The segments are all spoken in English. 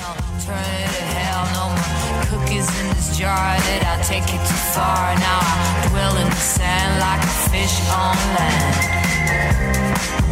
no, turn it to hell. No more cookies in this jar that I take it too far. Now I dwell in the sand like a fish on land.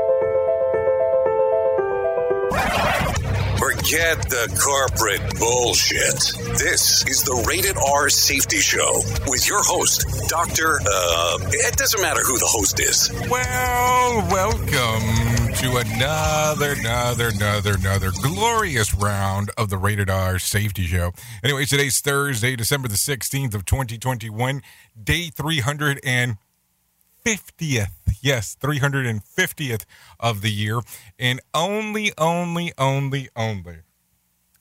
Forget the corporate bullshit. This is the Rated R Safety Show with your host, Dr. Uh, it doesn't matter who the host is. Well, welcome to another, another, another, another glorious round of the Rated R Safety Show. Anyway, today's Thursday, December the 16th of 2021, day 350th. Yes, 350th of the year. And only, only, only, only,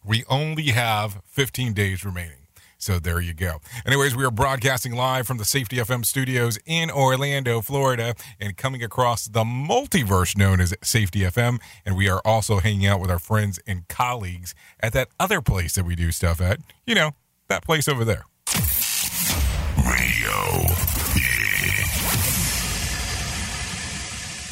we only have 15 days remaining. So there you go. Anyways, we are broadcasting live from the Safety FM studios in Orlando, Florida, and coming across the multiverse known as Safety FM. And we are also hanging out with our friends and colleagues at that other place that we do stuff at. You know, that place over there. Radio.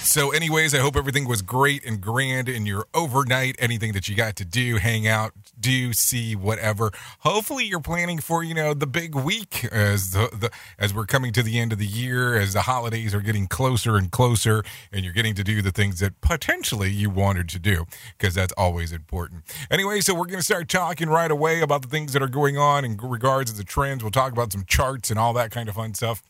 So, anyways, I hope everything was great and grand in your overnight. Anything that you got to do, hang out, do, see, whatever. Hopefully, you're planning for you know the big week as the, the as we're coming to the end of the year, as the holidays are getting closer and closer, and you're getting to do the things that potentially you wanted to do because that's always important. Anyway, so we're going to start talking right away about the things that are going on in regards to the trends. We'll talk about some charts and all that kind of fun stuff.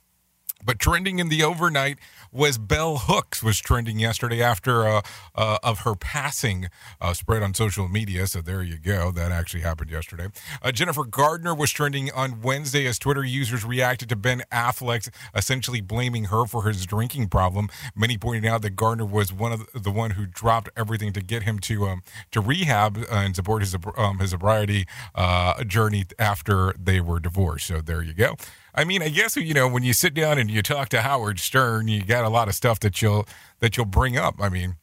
But trending in the overnight was Bell Hooks was trending yesterday after uh, uh, of her passing uh, spread on social media. So there you go. That actually happened yesterday. Uh, Jennifer Gardner was trending on Wednesday as Twitter users reacted to Ben Affleck essentially blaming her for his drinking problem. Many pointed out that Gardner was one of the, the one who dropped everything to get him to um, to rehab and support his um, his sobriety uh, journey after they were divorced. So there you go. I mean, I guess you know when you sit down and you talk to Howard Stern, you got a lot of stuff that you'll that you'll bring up. I mean,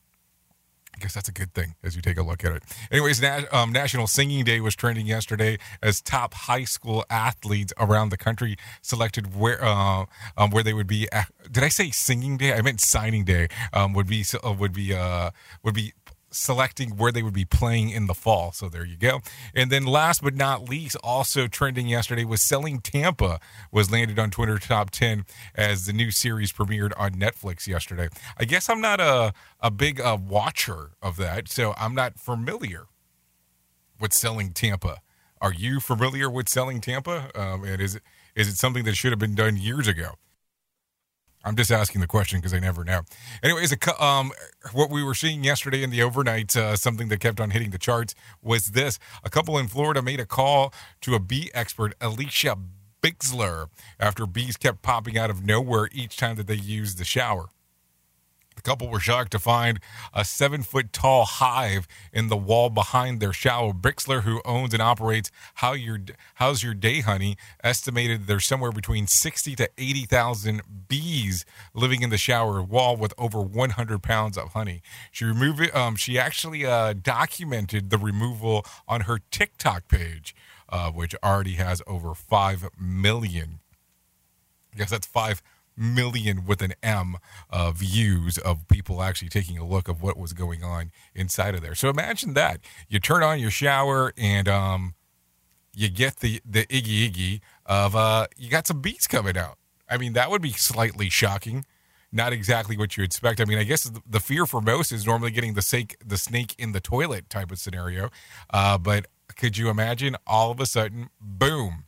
I guess that's a good thing as you take a look at it. Anyways, um, National Singing Day was trending yesterday as top high school athletes around the country selected where uh, um, where they would be. At, did I say Singing Day? I meant Signing Day. Um, would be uh, would be uh, would be selecting where they would be playing in the fall. So there you go. And then last but not least, also trending yesterday was Selling Tampa was landed on Twitter top 10 as the new series premiered on Netflix yesterday. I guess I'm not a, a big uh, watcher of that, so I'm not familiar with Selling Tampa. Are you familiar with Selling Tampa? Um, and is it is it something that should have been done years ago? I'm just asking the question because I never know. Anyways, a, um, what we were seeing yesterday in the overnight, uh, something that kept on hitting the charts was this: a couple in Florida made a call to a bee expert, Alicia Bixler, after bees kept popping out of nowhere each time that they used the shower. Couple were shocked to find a seven foot tall hive in the wall behind their shower. Bixler, who owns and operates How Your How's Your Day Honey, estimated there's somewhere between sixty to eighty thousand bees living in the shower wall with over one hundred pounds of honey. She removed. Um, she actually uh, documented the removal on her TikTok page, uh, which already has over five million. I guess that's five million with an M uh, views of people actually taking a look of what was going on inside of there. So imagine that you turn on your shower and um, you get the the iggy iggy of uh, you got some beats coming out. I mean that would be slightly shocking. Not exactly what you expect. I mean, I guess the, fear for most is normally getting the snake the snake in the toilet type of scenario, uh, but Could you imagine? All of a sudden, boom,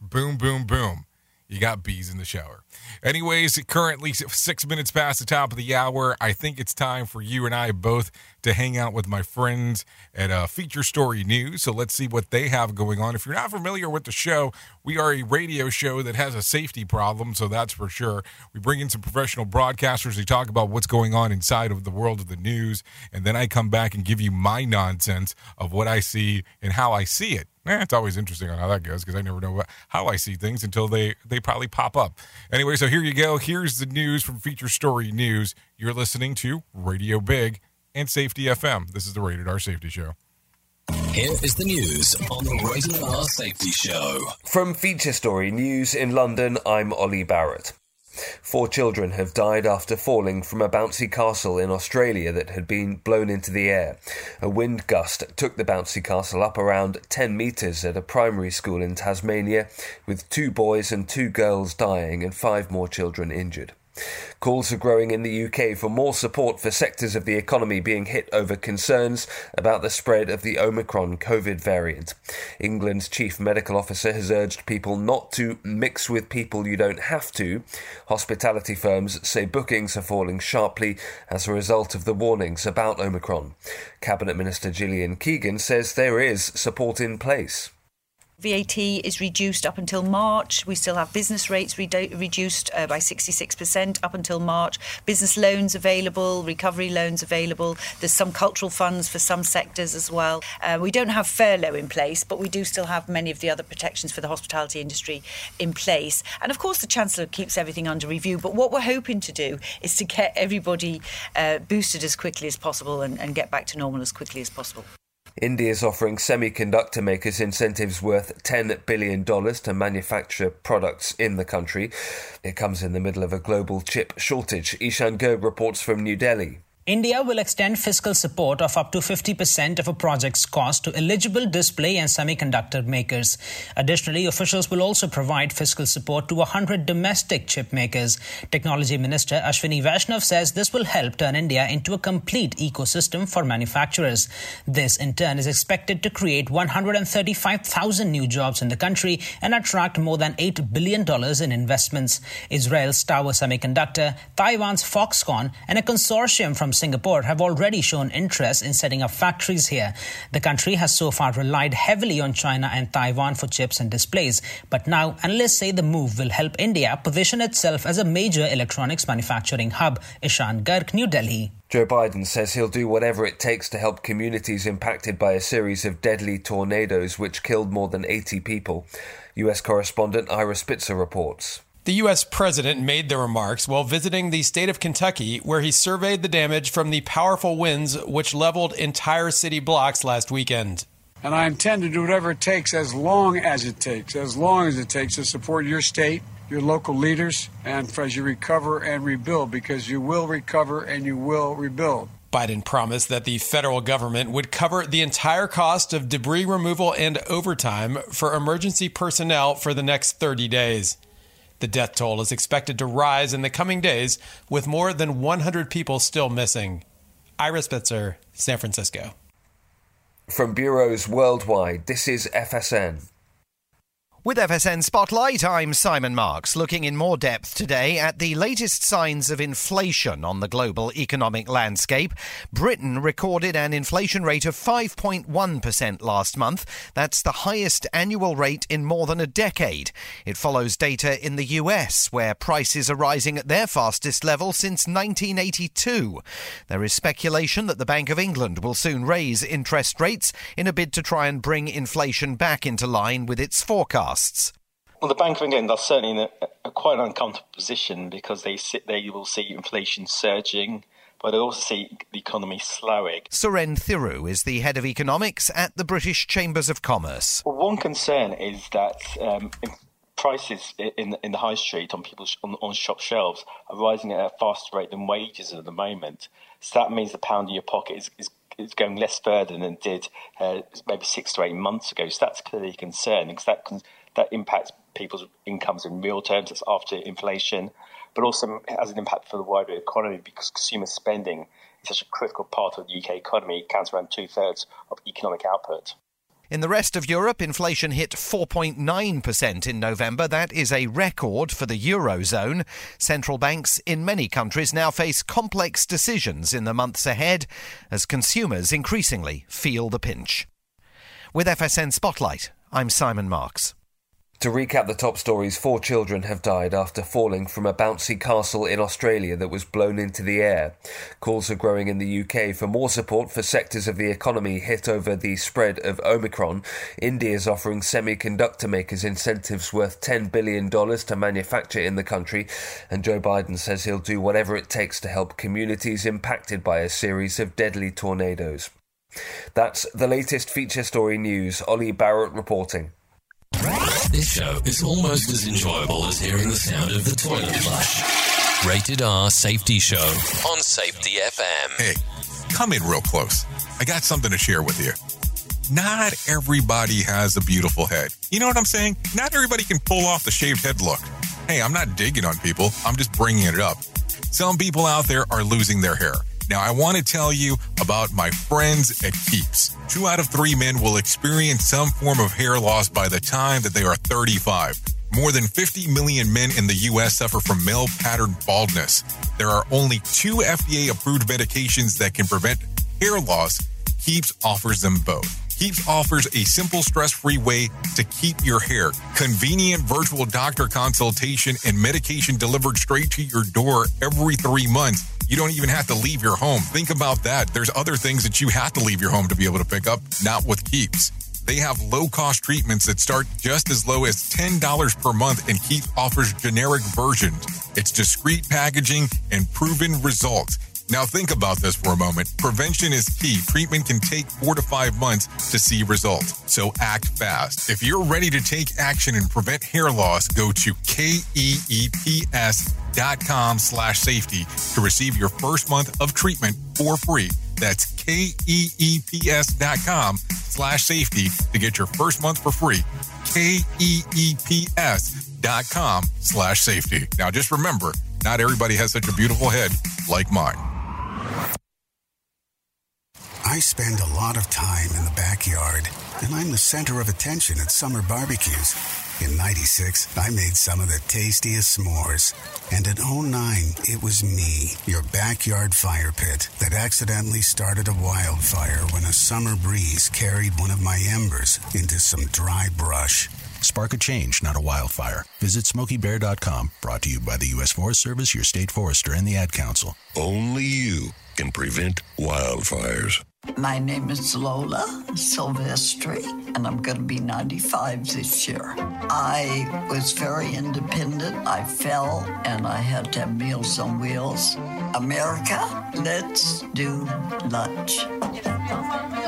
boom, boom, boom. You got bees in the shower. Anyways, currently six minutes past the top of the hour. I think it's time for you and I both to hang out with my friends at uh, Feature Story News. So let's see what they have going on. If you're not familiar with the show, we are a radio show that has a safety problem, so that's for sure. We bring in some professional broadcasters. They talk about what's going on inside of the world of the news, and then I come back and give you my nonsense of what I see and how I see it. Eh, it's always interesting on how that goes because I never know what, how I see things until they they probably pop up. Anyway, so here you go. Here's the news from Feature Story News. You're listening to Radio Big and Safety FM. This is the Rated R Safety Show. Here is the news on the Rated R Safety Show. From Feature Story News in London, I'm Ollie Barrett. Four children have died after falling from a bouncy castle in Australia that had been blown into the air. A wind gust took the bouncy castle up around 10 metres at a primary school in Tasmania, with two boys and two girls dying and five more children injured. Calls are growing in the UK for more support for sectors of the economy being hit over concerns about the spread of the Omicron COVID variant. England's chief medical officer has urged people not to mix with people you don't have to. Hospitality firms say bookings are falling sharply as a result of the warnings about Omicron. Cabinet Minister Gillian Keegan says there is support in place. VAT is reduced up until March. We still have business rates redu- reduced uh, by 66% up until March. Business loans available, recovery loans available. There's some cultural funds for some sectors as well. Uh, we don't have furlough in place, but we do still have many of the other protections for the hospitality industry in place. And of course, the Chancellor keeps everything under review. But what we're hoping to do is to get everybody uh, boosted as quickly as possible and, and get back to normal as quickly as possible. India is offering semiconductor makers incentives worth $10 billion to manufacture products in the country. It comes in the middle of a global chip shortage. Ishan Garg reports from New Delhi. India will extend fiscal support of up to 50% of a project's cost to eligible display and semiconductor makers. Additionally, officials will also provide fiscal support to 100 domestic chip makers. Technology Minister Ashwini Vaishnav says this will help turn India into a complete ecosystem for manufacturers. This, in turn, is expected to create 135,000 new jobs in the country and attract more than $8 billion in investments. Israel's Tower Semiconductor, Taiwan's Foxconn, and a consortium from Singapore have already shown interest in setting up factories here. The country has so far relied heavily on China and Taiwan for chips and displays, but now analysts say the move will help India position itself as a major electronics manufacturing hub. Ishan Garg, New Delhi. Joe Biden says he'll do whatever it takes to help communities impacted by a series of deadly tornadoes which killed more than 80 people. US correspondent Ira Spitzer reports. The U.S. president made the remarks while visiting the state of Kentucky, where he surveyed the damage from the powerful winds which leveled entire city blocks last weekend. And I intend to do whatever it takes as long as it takes, as long as it takes to support your state, your local leaders, and as you recover and rebuild, because you will recover and you will rebuild. Biden promised that the federal government would cover the entire cost of debris removal and overtime for emergency personnel for the next 30 days. The death toll is expected to rise in the coming days, with more than 100 people still missing. Ira Spitzer, San Francisco. From bureaus worldwide, this is FSN. With FSN Spotlight, I'm Simon Marks, looking in more depth today at the latest signs of inflation on the global economic landscape. Britain recorded an inflation rate of 5.1% last month. That's the highest annual rate in more than a decade. It follows data in the US, where prices are rising at their fastest level since 1982. There is speculation that the Bank of England will soon raise interest rates in a bid to try and bring inflation back into line with its forecast costs? Well, the Bank of England are certainly in a, a quite an uncomfortable position because they sit there, you will see inflation surging but they also see the economy slowing. Suren Thiru is the head of economics at the British Chambers of Commerce. Well, one concern is that um, prices in in the high street on people's on, on, shop shelves are rising at a faster rate than wages at the moment. So that means the pound in your pocket is, is is going less further than it did uh, maybe six to eight months ago. So that's clearly a concern because that that impacts people's incomes in real terms. That's after inflation, but also has an impact for the wider economy because consumer spending is such a critical part of the UK economy. It counts around two thirds of economic output. In the rest of Europe, inflation hit 4.9% in November. That is a record for the Eurozone. Central banks in many countries now face complex decisions in the months ahead as consumers increasingly feel the pinch. With FSN Spotlight, I'm Simon Marks. To recap the top stories, four children have died after falling from a bouncy castle in Australia that was blown into the air. Calls are growing in the UK for more support for sectors of the economy hit over the spread of Omicron. India is offering semiconductor makers incentives worth $10 billion to manufacture in the country, and Joe Biden says he'll do whatever it takes to help communities impacted by a series of deadly tornadoes. That's the latest feature story news. Ollie Barrett reporting. This show is almost as enjoyable as hearing the sound of the toilet flush. Rated R Safety Show on Safety FM. Hey, come in real close. I got something to share with you. Not everybody has a beautiful head. You know what I'm saying? Not everybody can pull off the shaved head look. Hey, I'm not digging on people, I'm just bringing it up. Some people out there are losing their hair. Now, I want to tell you about my friends at Keeps. Two out of three men will experience some form of hair loss by the time that they are 35. More than 50 million men in the U.S. suffer from male pattern baldness. There are only two FDA approved medications that can prevent hair loss. Keeps offers them both. Keeps offers a simple, stress free way to keep your hair. Convenient virtual doctor consultation and medication delivered straight to your door every three months. You don't even have to leave your home. Think about that. There's other things that you have to leave your home to be able to pick up, not with Keeps. They have low cost treatments that start just as low as $10 per month, and Keeps offers generic versions. It's discreet packaging and proven results. Now, think about this for a moment. Prevention is key. Treatment can take four to five months to see results. So act fast. If you're ready to take action and prevent hair loss, go to keeps.com slash safety to receive your first month of treatment for free. That's keeps.com slash safety to get your first month for free. keeps.com slash safety. Now, just remember, not everybody has such a beautiful head like mine. I spend a lot of time in the backyard, and I'm the center of attention at summer barbecues. In 96, I made some of the tastiest s'mores. And in 09, it was me, your backyard fire pit, that accidentally started a wildfire when a summer breeze carried one of my embers into some dry brush. Spark a change, not a wildfire. Visit SmokeyBear.com. Brought to you by the U.S. Forest Service, your state forester, and the Ad Council. Only you can prevent wildfires. My name is Lola Silvestri, and I'm going to be 95 this year. I was very independent. I fell, and I had to have Meals on Wheels. America, let's do lunch.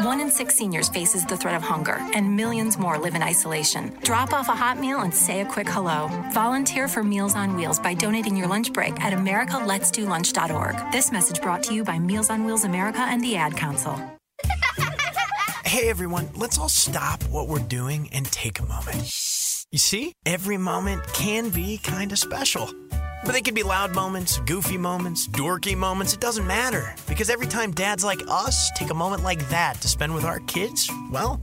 One in six seniors faces the threat of hunger, and millions more live in isolation. Drop off a hot meal and say a quick hello. Volunteer for Meals on Wheels by donating your lunch break at americaletsdolunch.org. This message brought to you by Meals on Wheels America and the Ad Council. Hey everyone, let's all stop what we're doing and take a moment. You see, every moment can be kind of special. But they could be loud moments, goofy moments, dorky moments, it doesn't matter. Because every time dads like us take a moment like that to spend with our kids, well,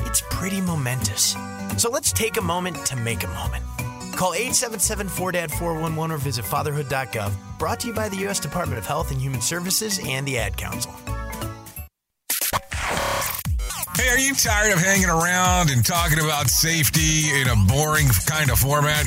it's pretty momentous. So let's take a moment to make a moment. Call 877 4DAD 411 or visit fatherhood.gov. Brought to you by the U.S. Department of Health and Human Services and the Ad Council. Hey, are you tired of hanging around and talking about safety in a boring kind of format?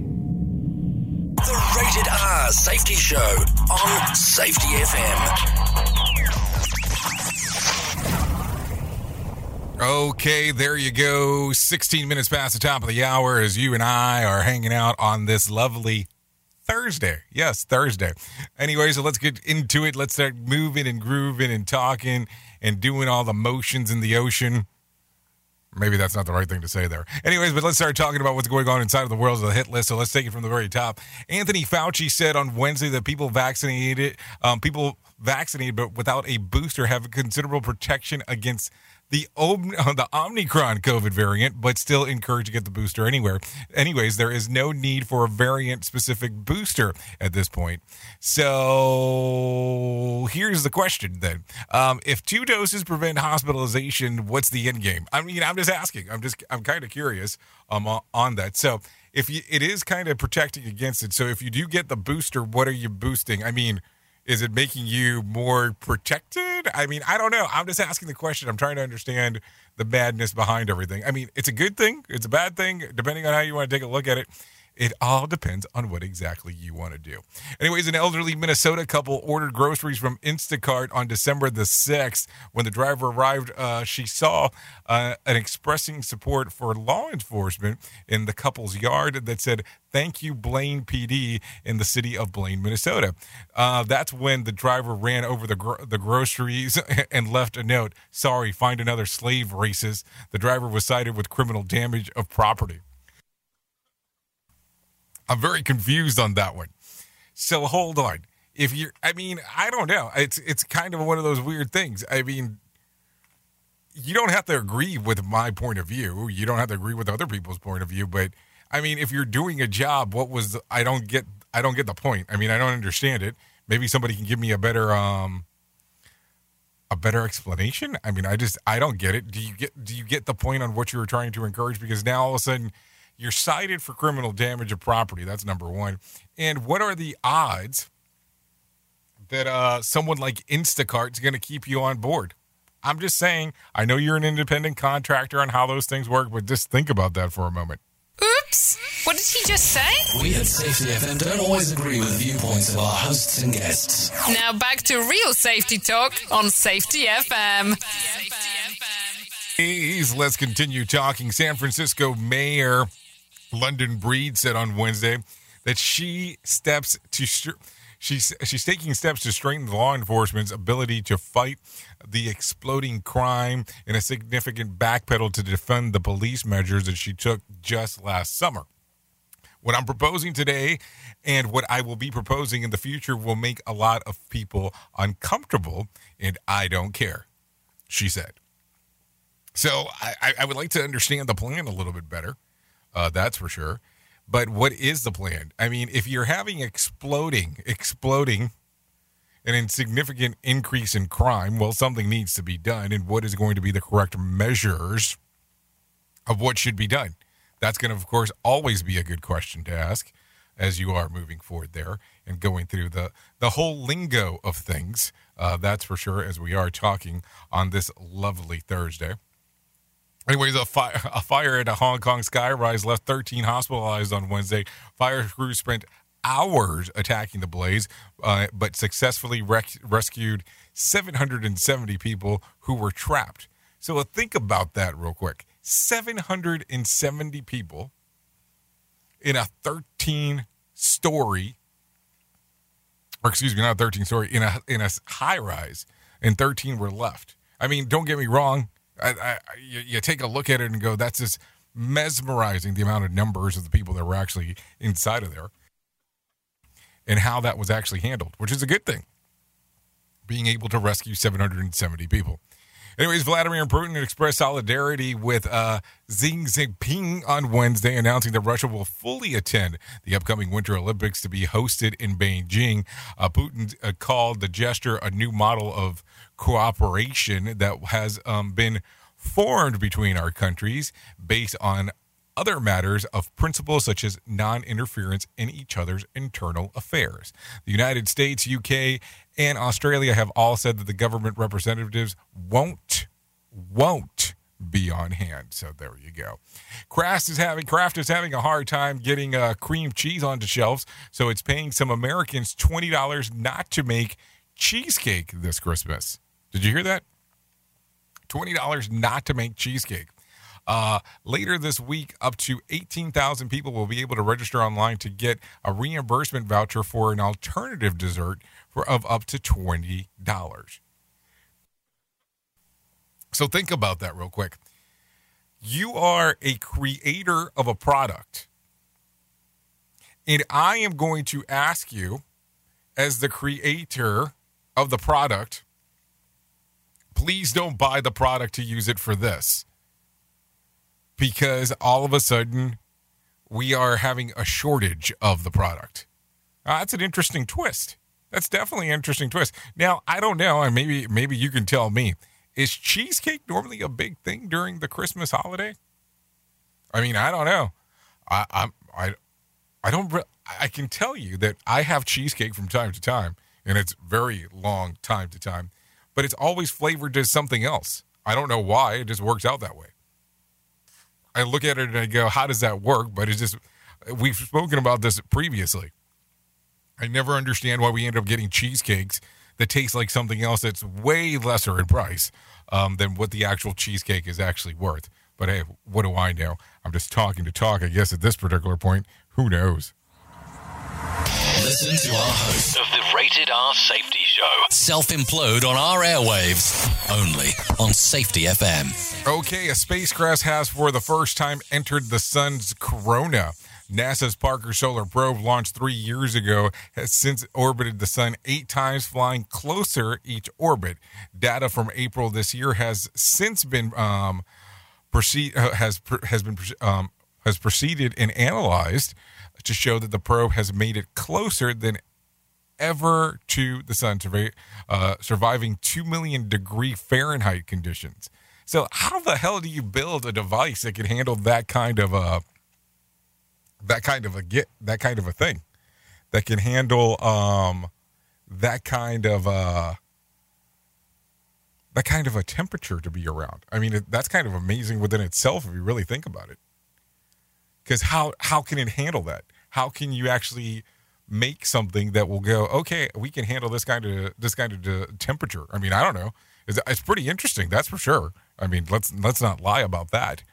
The Rated R Safety Show on Safety FM. Okay, there you go. 16 minutes past the top of the hour as you and I are hanging out on this lovely Thursday. Yes, Thursday. Anyway, so let's get into it. Let's start moving and grooving and talking and doing all the motions in the ocean. Maybe that's not the right thing to say there. Anyways, but let's start talking about what's going on inside of the world of the hit list. So let's take it from the very top. Anthony Fauci said on Wednesday that people vaccinated, um, people vaccinated but without a booster have considerable protection against the Om- the Omicron COVID variant, but still encouraged to get the booster anywhere. Anyways, there is no need for a variant specific booster at this point. So here's the question then: um, If two doses prevent hospitalization, what's the end game? I mean, I'm just asking. I'm just I'm kind of curious um, on that. So if you, it is kind of protecting against it. So if you do get the booster, what are you boosting? I mean is it making you more protected? I mean, I don't know. I'm just asking the question. I'm trying to understand the madness behind everything. I mean, it's a good thing, it's a bad thing, depending on how you want to take a look at it. It all depends on what exactly you want to do. Anyways, an elderly Minnesota couple ordered groceries from Instacart on December the 6th. When the driver arrived, uh, she saw uh, an expressing support for law enforcement in the couple's yard that said, Thank you, Blaine PD, in the city of Blaine, Minnesota. Uh, that's when the driver ran over the, gro- the groceries and left a note Sorry, find another slave racist. The driver was cited with criminal damage of property. I'm very confused on that one. So hold on. If you're, I mean, I don't know. It's it's kind of one of those weird things. I mean, you don't have to agree with my point of view. You don't have to agree with other people's point of view. But I mean, if you're doing a job, what was the, I don't get I don't get the point. I mean, I don't understand it. Maybe somebody can give me a better um a better explanation. I mean, I just I don't get it. Do you get do you get the point on what you were trying to encourage? Because now all of a sudden you're cited for criminal damage of property. That's number one. And what are the odds that uh, someone like Instacart is going to keep you on board? I'm just saying, I know you're an independent contractor on how those things work, but just think about that for a moment. Oops! What did he just say? We at Safety FM don't always agree with the viewpoints of our hosts and guests. Now back to real safety talk on Safety FM. Please, let's continue talking. San Francisco Mayor London Breed said on Wednesday that she steps to she's she's taking steps to strengthen law enforcement's ability to fight the exploding crime in a significant backpedal to defend the police measures that she took just last summer. What I'm proposing today and what I will be proposing in the future will make a lot of people uncomfortable, and I don't care, she said. So I, I would like to understand the plan a little bit better. Uh, that's for sure. But what is the plan? I mean, if you're having exploding, exploding, an insignificant increase in crime, well, something needs to be done. And what is going to be the correct measures of what should be done? That's going to, of course, always be a good question to ask as you are moving forward there and going through the, the whole lingo of things. Uh, that's for sure, as we are talking on this lovely Thursday. Anyways, a fire, a fire at a Hong Kong skyrise left 13 hospitalized on Wednesday. Fire crews spent hours attacking the blaze, uh, but successfully rec- rescued 770 people who were trapped. So uh, think about that real quick 770 people in a 13 story, or excuse me, not a 13 story, in a, in a high rise, and 13 were left. I mean, don't get me wrong I, I, you, you take a look at it and go, that's just mesmerizing the amount of numbers of the people that were actually inside of there and how that was actually handled, which is a good thing. Being able to rescue 770 people. Anyways, Vladimir Putin expressed solidarity with uh, Xi Jinping on Wednesday, announcing that Russia will fully attend the upcoming Winter Olympics to be hosted in Beijing. Uh, Putin uh, called the gesture a new model of cooperation that has um, been formed between our countries based on other matters of principle such as non interference in each other's internal affairs. The United States, UK, and Australia have all said that the government representatives won't, won't be on hand. So there you go. Kraft is having Kraft is having a hard time getting uh, cream cheese onto shelves, so it's paying some Americans twenty dollars not to make cheesecake this Christmas. Did you hear that? Twenty dollars not to make cheesecake. Uh, later this week, up to 18,000 people will be able to register online to get a reimbursement voucher for an alternative dessert for of up to $20. So think about that real quick. You are a creator of a product. And I am going to ask you, as the creator of the product, please don't buy the product to use it for this. Because all of a sudden, we are having a shortage of the product. Uh, that's an interesting twist. That's definitely an interesting twist. Now, I don't know, and maybe maybe you can tell me is cheesecake normally a big thing during the Christmas holiday? I mean, I don't know. I I I, I don't. I can tell you that I have cheesecake from time to time, and it's very long time to time, but it's always flavored to something else. I don't know why. It just works out that way. I look at it and I go, "How does that work?" But it's just we've spoken about this previously. I never understand why we end up getting cheesecakes that taste like something else that's way lesser in price um, than what the actual cheesecake is actually worth. But hey, what do I know? I'm just talking to talk, I guess, at this particular point. Who knows? Listen to our host of the Rated R Safety Show self implode on our airwaves only on Safety FM. Okay, a spacecraft has for the first time entered the sun's corona. NASA's Parker Solar Probe, launched three years ago, has since orbited the sun eight times, flying closer each orbit. Data from April this year has since been um, proceed uh, has has been um, has proceeded and analyzed to show that the probe has made it closer than ever to the sun, uh, surviving two million degree Fahrenheit conditions. So, how the hell do you build a device that can handle that kind of a that kind of a get that kind of a thing that can handle um that kind of uh that kind of a temperature to be around. I mean, that's kind of amazing within itself if you really think about it. Because how how can it handle that? How can you actually make something that will go? Okay, we can handle this kind of this kind of uh, temperature. I mean, I don't know. It's, it's pretty interesting, that's for sure. I mean, let's let's not lie about that.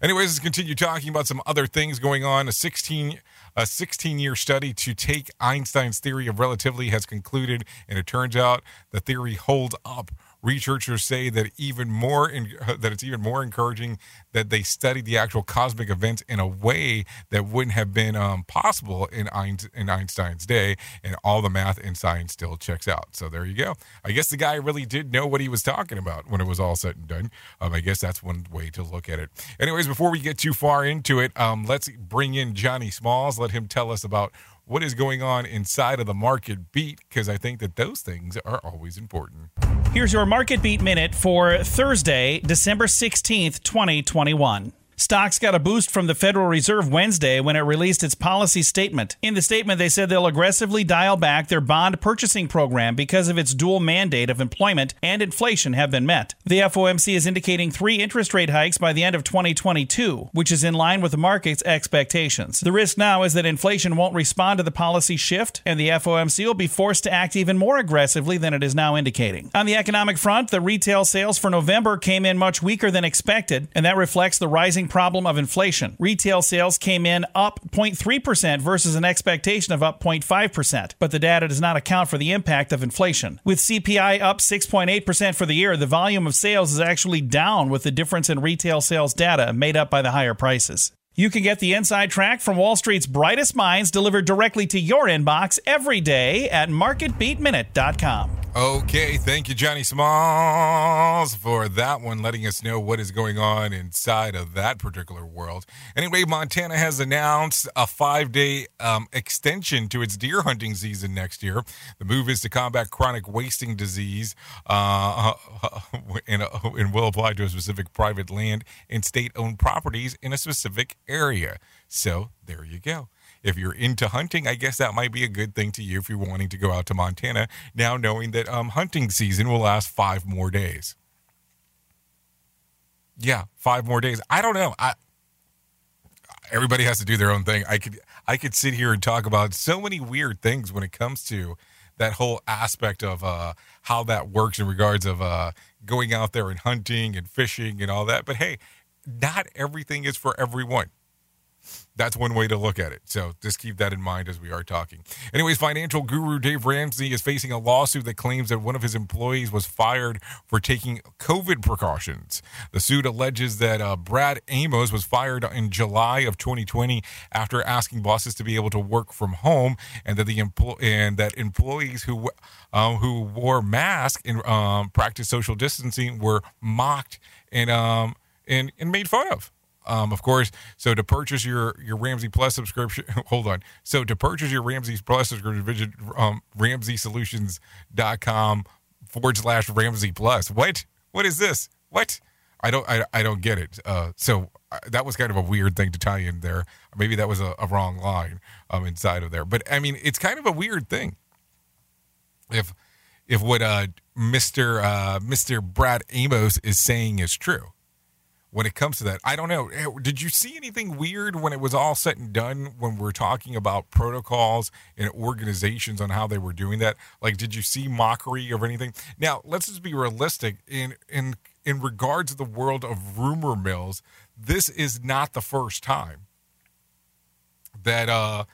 Anyways, let's continue talking about some other things going on. A 16 a 16 year study to take Einstein's theory of relativity has concluded, and it turns out the theory holds up. Researchers say that even more in, that it's even more encouraging that they studied the actual cosmic events in a way that wouldn't have been um, possible in, in Einstein's day, and all the math and science still checks out. So there you go. I guess the guy really did know what he was talking about when it was all said and done. Um, I guess that's one way to look at it. Anyways, before we get too far into it, um, let's bring in Johnny Smalls. Let him tell us about what is going on inside of the market beat because I think that those things are always important. Here's your Market Beat Minute for Thursday, December 16th, 2021. Stocks got a boost from the Federal Reserve Wednesday when it released its policy statement. In the statement, they said they'll aggressively dial back their bond purchasing program because of its dual mandate of employment and inflation have been met. The FOMC is indicating three interest rate hikes by the end of 2022, which is in line with the market's expectations. The risk now is that inflation won't respond to the policy shift, and the FOMC will be forced to act even more aggressively than it is now indicating. On the economic front, the retail sales for November came in much weaker than expected, and that reflects the rising problem of inflation. Retail sales came in up 0.3% versus an expectation of up 0.5%, but the data does not account for the impact of inflation. With CPI up 6.8% for the year, the volume of sales is actually down with the difference in retail sales data made up by the higher prices. You can get the inside track from Wall Street's brightest minds delivered directly to your inbox every day at marketbeatminute.com. Okay, thank you, Johnny Smalls, for that one, letting us know what is going on inside of that particular world. Anyway, Montana has announced a five day um, extension to its deer hunting season next year. The move is to combat chronic wasting disease uh, and, uh, and will apply to a specific private land and state owned properties in a specific area. So there you go if you're into hunting, I guess that might be a good thing to you if you're wanting to go out to Montana now, knowing that um, hunting season will last five more days. Yeah, five more days. I don't know. I everybody has to do their own thing. I could I could sit here and talk about so many weird things when it comes to that whole aspect of uh, how that works in regards of uh, going out there and hunting and fishing and all that. But hey, not everything is for everyone. That's one way to look at it. So just keep that in mind as we are talking. Anyways, financial guru Dave Ramsey is facing a lawsuit that claims that one of his employees was fired for taking COVID precautions. The suit alleges that uh, Brad Amos was fired in July of 2020 after asking bosses to be able to work from home, and that the empl- and that employees who um, who wore masks and um, practiced social distancing were mocked and um, and and made fun of. Um, of course, so to purchase your your Ramsey Plus subscription, hold on. So to purchase your Ramsey Plus subscription, visit um, RamseySolutions.com forward slash Ramsey Plus. What? What is this? What? I don't I, I don't get it. Uh, so uh, that was kind of a weird thing to tie in there. Maybe that was a, a wrong line um, inside of there. But I mean, it's kind of a weird thing. If if what uh, Mr. Uh, Mr. Brad Amos is saying is true when it comes to that. I don't know. Eh, Did you see anything weird when it was all said and done when we're talking about protocols and organizations on how they were doing that? Like, did you see mockery of anything? Now, let's just be realistic in in in regards to the world of rumor mills. This is not the first time that uh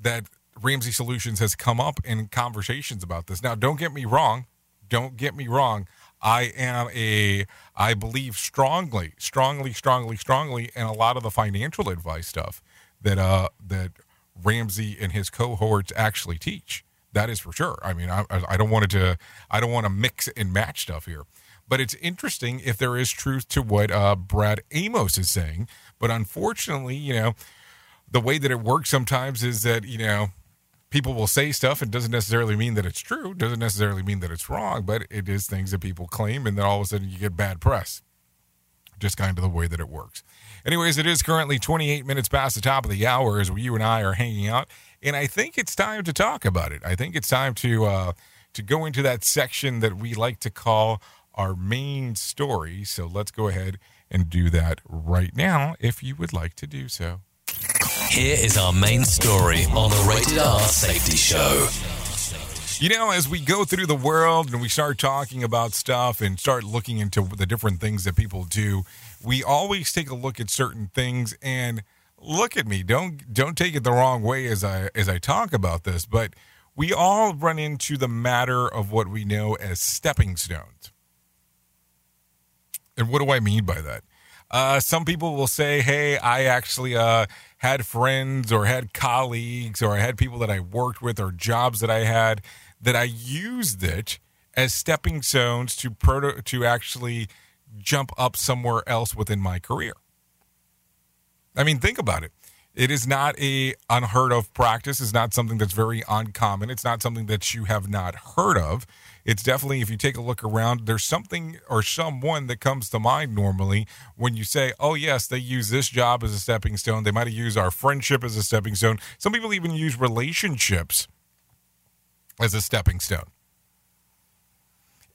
that Ramsey Solutions has come up in conversations about this. Now, don't get me wrong. Don't get me wrong. I am a, I believe strongly, strongly, strongly, strongly in a lot of the financial advice stuff that uh that Ramsey and his cohorts actually teach. That is for sure. I mean, I, I don't want to, I don't want to mix and match stuff here. But it's interesting if there is truth to what uh, Brad Amos is saying. But unfortunately, you know, the way that it works sometimes is that you know people will say stuff. And doesn't necessarily mean that it's true. Doesn't necessarily mean that it's wrong but it is things that people claim and then all of a sudden you get bad press. Just kind of the way that it works. Anyways it is currently 28 minutes past the top of the hour as you and i are hanging out and i think it's time to talk about it. I think it's time to uh to go into that section that we like to call our main story. So let's go ahead and do that right now if you would like to do so Here is our main story on the Rated R Safety Show. You know, as we go through the world and we start talking about stuff and start looking into the different things that people do, we always take a look at certain things and look at me. Don't don't take it the wrong way as I as I talk about this, but we all run into the matter of what we know as stepping stones. And what do I mean by that? Uh, some people will say, "Hey, I actually uh, had friends or had colleagues or I had people that I worked with or jobs that I had that I used it as stepping stones to proto- to actually jump up somewhere else within my career." I mean, think about it. It is not a unheard of practice. It's not something that's very uncommon. It's not something that you have not heard of. It's definitely, if you take a look around, there's something or someone that comes to mind normally when you say, oh, yes, they use this job as a stepping stone. They might have used our friendship as a stepping stone. Some people even use relationships as a stepping stone.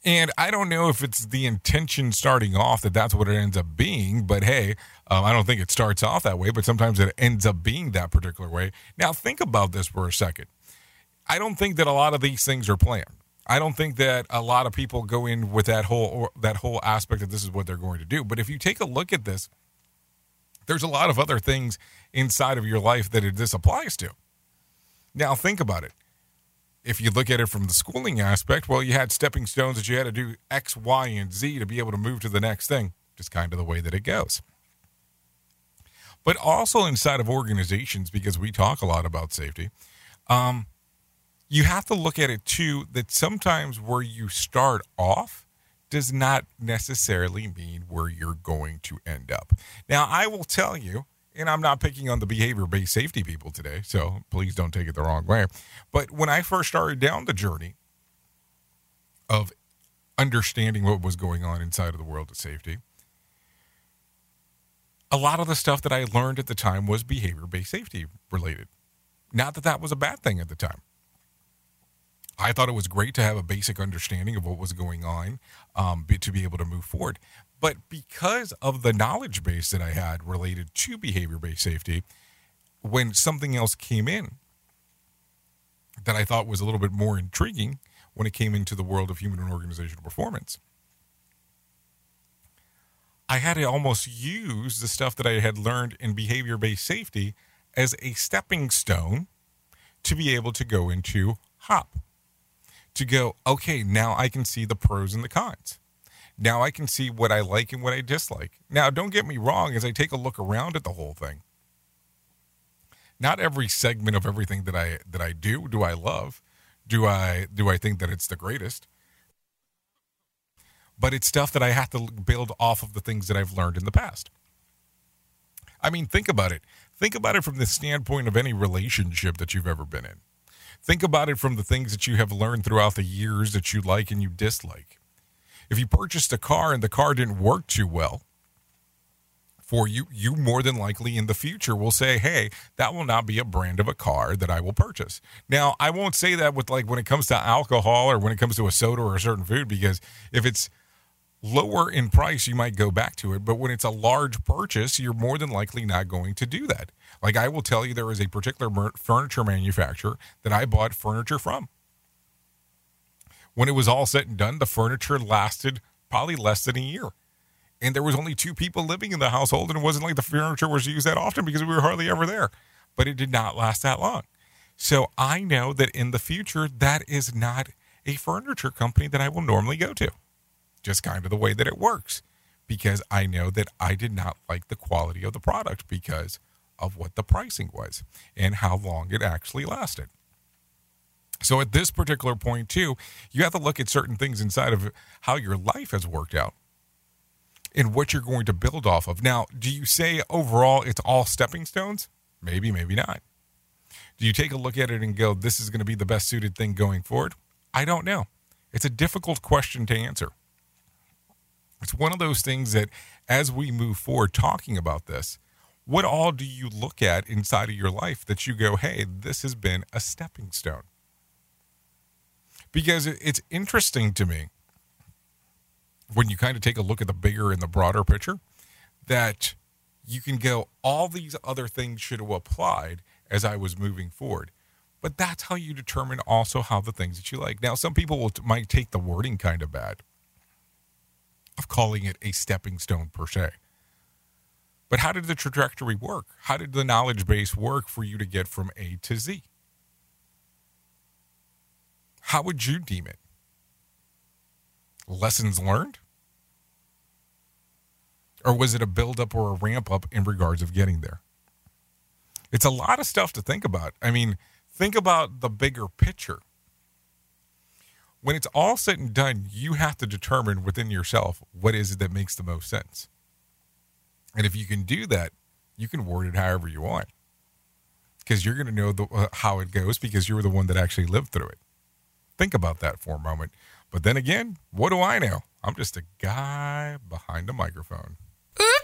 And I don't know if it's the intention starting off that that's what it ends up being, but hey, um, I don't think it starts off that way, but sometimes it ends up being that particular way. Now, think about this for a second. I don't think that a lot of these things are planned. I don't think that a lot of people go in with that whole or that whole aspect that this is what they're going to do. But if you take a look at this, there's a lot of other things inside of your life that this applies to. Now, think about it if you look at it from the schooling aspect, well, you had stepping stones that you had to do X, Y, and Z to be able to move to the next thing, just kind of the way that it goes. But also inside of organizations, because we talk a lot about safety, um, you have to look at it too that sometimes where you start off does not necessarily mean where you're going to end up. Now, I will tell you, and I'm not picking on the behavior based safety people today, so please don't take it the wrong way. But when I first started down the journey of understanding what was going on inside of the world of safety, a lot of the stuff that I learned at the time was behavior based safety related. Not that that was a bad thing at the time. I thought it was great to have a basic understanding of what was going on um, to be able to move forward. But because of the knowledge base that I had related to behavior based safety, when something else came in that I thought was a little bit more intriguing when it came into the world of human and organizational performance, I had to almost use the stuff that I had learned in behavior based safety as a stepping stone to be able to go into HOP. To go, okay, now I can see the pros and the cons. Now I can see what I like and what I dislike. Now, don't get me wrong, as I take a look around at the whole thing, not every segment of everything that I that I do do I love. Do I do I think that it's the greatest? But it's stuff that I have to build off of the things that I've learned in the past. I mean, think about it. Think about it from the standpoint of any relationship that you've ever been in. Think about it from the things that you have learned throughout the years that you like and you dislike. If you purchased a car and the car didn't work too well for you, you more than likely in the future will say, hey, that will not be a brand of a car that I will purchase. Now, I won't say that with like when it comes to alcohol or when it comes to a soda or a certain food, because if it's lower in price, you might go back to it. But when it's a large purchase, you're more than likely not going to do that. Like I will tell you, there is a particular furniture manufacturer that I bought furniture from when it was all said and done, the furniture lasted probably less than a year. And there was only two people living in the household, and it wasn't like the furniture was used that often because we were hardly ever there. But it did not last that long. So I know that in the future, that is not a furniture company that I will normally go to. Just kind of the way that it works. Because I know that I did not like the quality of the product because of what the pricing was and how long it actually lasted. So at this particular point, too, you have to look at certain things inside of how your life has worked out and what you're going to build off of. Now, do you say overall it's all stepping stones? Maybe, maybe not. Do you take a look at it and go, this is going to be the best suited thing going forward? I don't know. It's a difficult question to answer. It's one of those things that as we move forward talking about this, what all do you look at inside of your life that you go, hey, this has been a stepping stone? because it's interesting to me when you kind of take a look at the bigger and the broader picture that you can go all these other things should have applied as I was moving forward. But that's how you determine also how the things that you like. Now, some people will, might take the wording kind of bad of calling it a stepping stone per se. But how did the trajectory work? How did the knowledge base work for you to get from A to Z? How would you deem it? Lessons learned? Or was it a build-up or a ramp up in regards of getting there? It's a lot of stuff to think about. I mean, think about the bigger picture. When it's all said and done, you have to determine within yourself what is it that makes the most sense. And if you can do that, you can word it however you want because you're going to know the, uh, how it goes because you're the one that actually lived through it. Think about that for a moment. But then again, what do I know? I'm just a guy behind a microphone.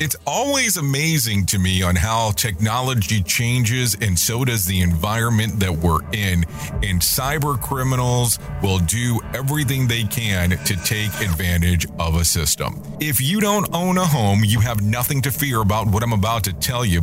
It's always amazing to me on how technology changes and so does the environment that we're in. And cyber criminals will do everything they can to take advantage of a system. If you don't own a home, you have nothing to fear about what I'm about to tell you.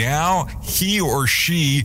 Now he or she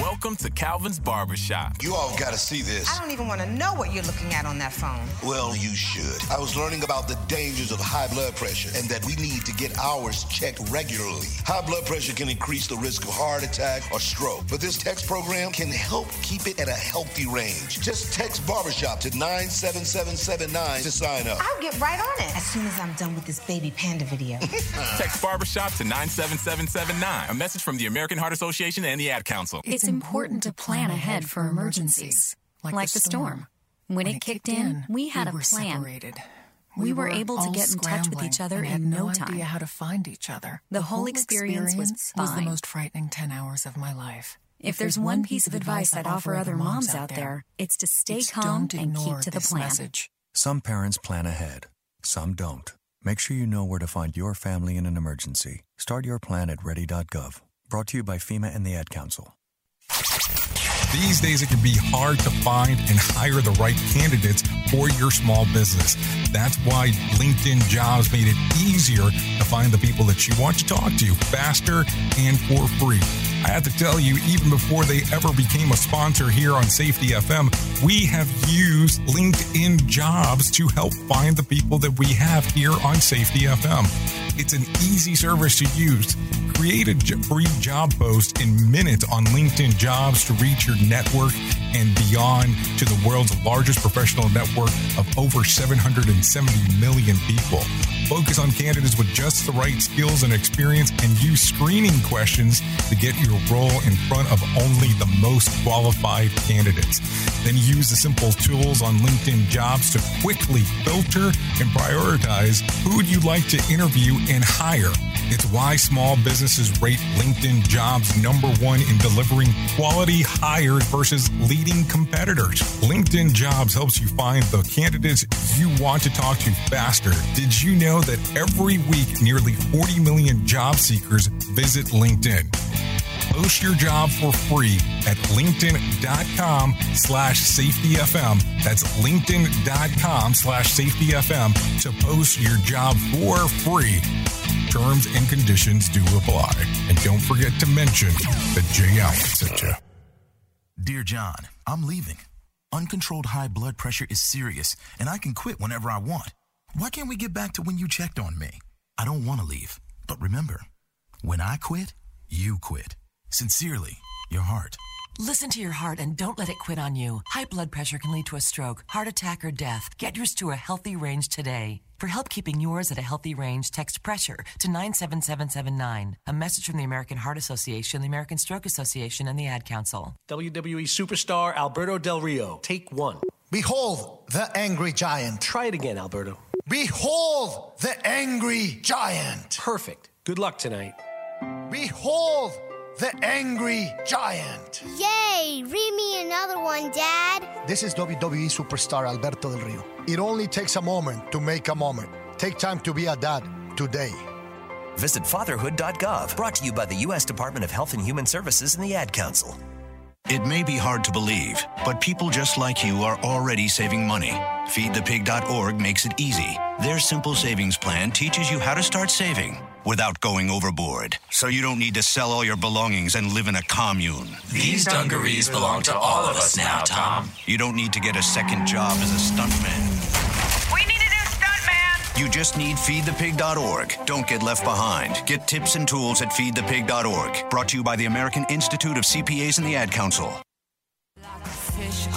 Welcome to Calvin's Barbershop. You all gotta see this. I don't even want to know what you're looking at on that phone. Well, you should. I was learning about the dangers of high blood pressure and that we need to get ours checked regularly. High blood pressure can increase the risk of heart attack or stroke, but this text program can help keep it at a healthy range. Just text barbershop to 97779 to sign up. I'll get right on it as soon as I'm done with this baby panda video. Text Barbershop to 97779. A message from the American Heart Association and the Ad Council. It's important to plan ahead for emergencies, like, the storm. When, it kicked in, we had a plan. separated. We were able to get in touch with each other and in no no time. idea how to find each other. The whole experience was the most frightening 10 hours of my life. If there's one piece of advice I'd offer other moms out there, it's to stay it's calm and keep to the plan. message. Some parents plan ahead, some don't. Make sure you know where to find your family in an emergency. Start your plan at ready.gov. Brought to you by FEMA and the Ad Council. These days, it can be hard to find and hire the right candidates for your small business. That's why LinkedIn Jobs made it easier to find the people that you want to talk to faster and for free. I have to tell you, even before they ever became a sponsor here on Safety FM, we have used LinkedIn Jobs to help find the people that we have here on Safety FM. It's an easy service to use. Create a free job post in minutes on LinkedIn Jobs to reach your network and beyond to the world's largest professional network of over 770 million people. Focus on candidates with just the right skills and experience and use screening questions to get your role in front of only the most qualified candidates. Then use the simple tools on LinkedIn Jobs to quickly filter and prioritize who you'd like to interview and hire. It's why small businesses rate LinkedIn Jobs number one in delivering quality hires versus leading competitors. LinkedIn Jobs helps you find the candidates you want to talk to faster. Did you know that every week nearly 40 million job seekers visit LinkedIn? Post your job for free at linkedin.com slash safetyfm. That's linkedin.com slash safetyfm to post your job for free. Terms and conditions do apply. And don't forget to mention that Jay sent you. Dear John, I'm leaving. Uncontrolled high blood pressure is serious, and I can quit whenever I want. Why can't we get back to when you checked on me? I don't want to leave, but remember, when I quit, you quit. Sincerely, your heart. Listen to your heart and don't let it quit on you. High blood pressure can lead to a stroke, heart attack, or death. Get yours to a healthy range today. For help keeping yours at a healthy range, text pressure to 97779. A message from the American Heart Association, the American Stroke Association, and the Ad Council. WWE superstar Alberto Del Rio. Take one. Behold the angry giant. Try it again, Alberto. Behold the angry giant. Perfect. Good luck tonight. Behold the angry giant. Yay! Read me another one, Dad. This is WWE superstar Alberto Del Rio. It only takes a moment to make a moment. Take time to be a dad today. Visit fatherhood.gov, brought to you by the U.S. Department of Health and Human Services and the Ad Council. It may be hard to believe, but people just like you are already saving money. FeedThePig.org makes it easy. Their simple savings plan teaches you how to start saving without going overboard. So you don't need to sell all your belongings and live in a commune. These dungarees belong to all of us now, Tom. You don't need to get a second job as a stuntman. We need a new stuntman. You just need feedthepig.org. Don't get left behind. Get tips and tools at feedthepig.org. Brought to you by the American Institute of CPAs and the Ad Council. Fish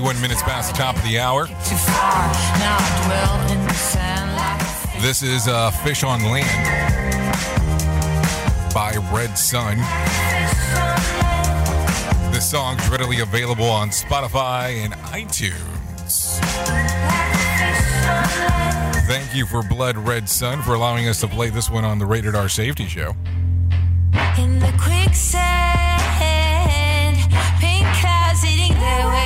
41 minutes past the top of the hour. Too far. Now I dwell in the sand like a fish. This is uh, Fish on Land by Red Sun. This song is readily available on Spotify and iTunes. Thank you for Blood Red Sun for allowing us to play this one on the Rated R Safety Show. In the quicksand, pink clouds eating their way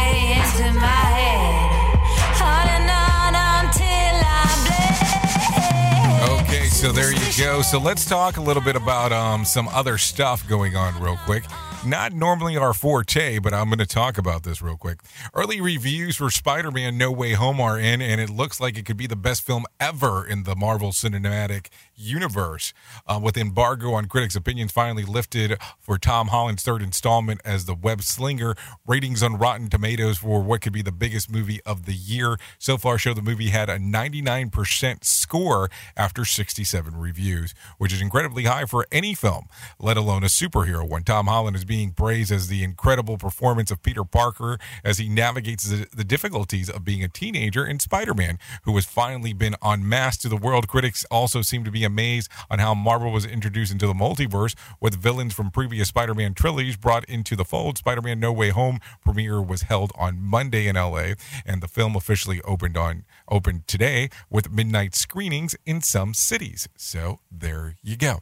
Okay, so there you go. So let's talk a little bit about um, some other stuff going on, real quick. Not normally our forte, but I'm going to talk about this real quick. Early reviews for Spider Man No Way Home are in, and it looks like it could be the best film ever in the Marvel Cinematic Universe. Uh, with embargo on critics' opinions finally lifted for Tom Holland's third installment as the web slinger, ratings on Rotten Tomatoes for what could be the biggest movie of the year so far show the movie had a 99% score after 67 reviews, which is incredibly high for any film, let alone a superhero one. Tom Holland is being praised as the incredible performance of Peter Parker as he navigates the, the difficulties of being a teenager in Spider Man, who has finally been unmasked to the world. Critics also seem to be amazed on how Marvel was introduced into the multiverse with villains from previous Spider Man trilogies brought into the fold. Spider Man No Way Home premiere was held on Monday in LA, and the film officially opened on opened today with midnight screenings in some cities. So there you go.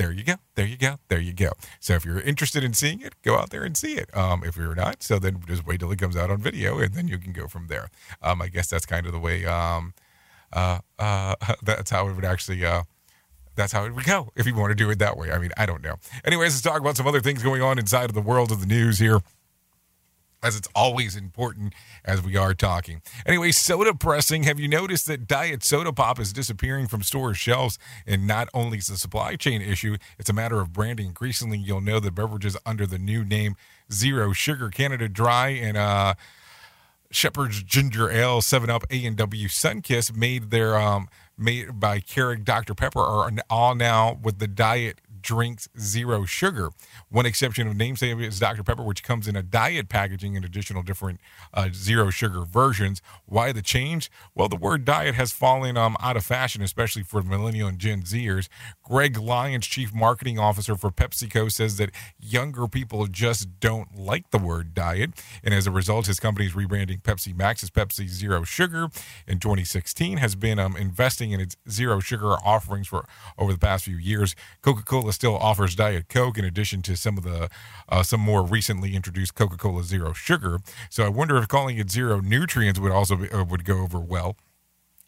There you go. There you go. There you go. So if you're interested in seeing it, go out there and see it. Um, if you're not, so then just wait till it comes out on video, and then you can go from there. Um, I guess that's kind of the way. Um, uh, uh, that's how it would actually. Uh, that's how it would go if you want to do it that way. I mean, I don't know. Anyways, let's talk about some other things going on inside of the world of the news here as it's always important as we are talking. Anyway, soda pressing. Have you noticed that diet soda pop is disappearing from store shelves? And not only is a supply chain issue, it's a matter of branding. Increasingly, you'll know the beverages under the new name Zero Sugar Canada Dry and uh, Schweppes Ginger Ale, Seven Up, A and W Sunkist made their um made by Keurig Dr Pepper are all now with the diet drinks zero sugar. One exception of namesake is Dr. Pepper, which comes in a diet packaging and additional different uh, zero sugar versions. Why the change? Well, the word diet has fallen um, out of fashion, especially for millennial and Gen Zers. Greg Lyons, chief marketing officer for PepsiCo, says that younger people just don't like the word diet. And as a result, his company is rebranding Pepsi Max as Pepsi Zero Sugar in 2016, has been um, investing in its zero sugar offerings for over the past few years. Coca Cola still offers Diet Coke in addition to some of the uh, some more recently introduced Coca Cola Zero Sugar. So I wonder if calling it Zero Nutrients would also be, uh, would go over well.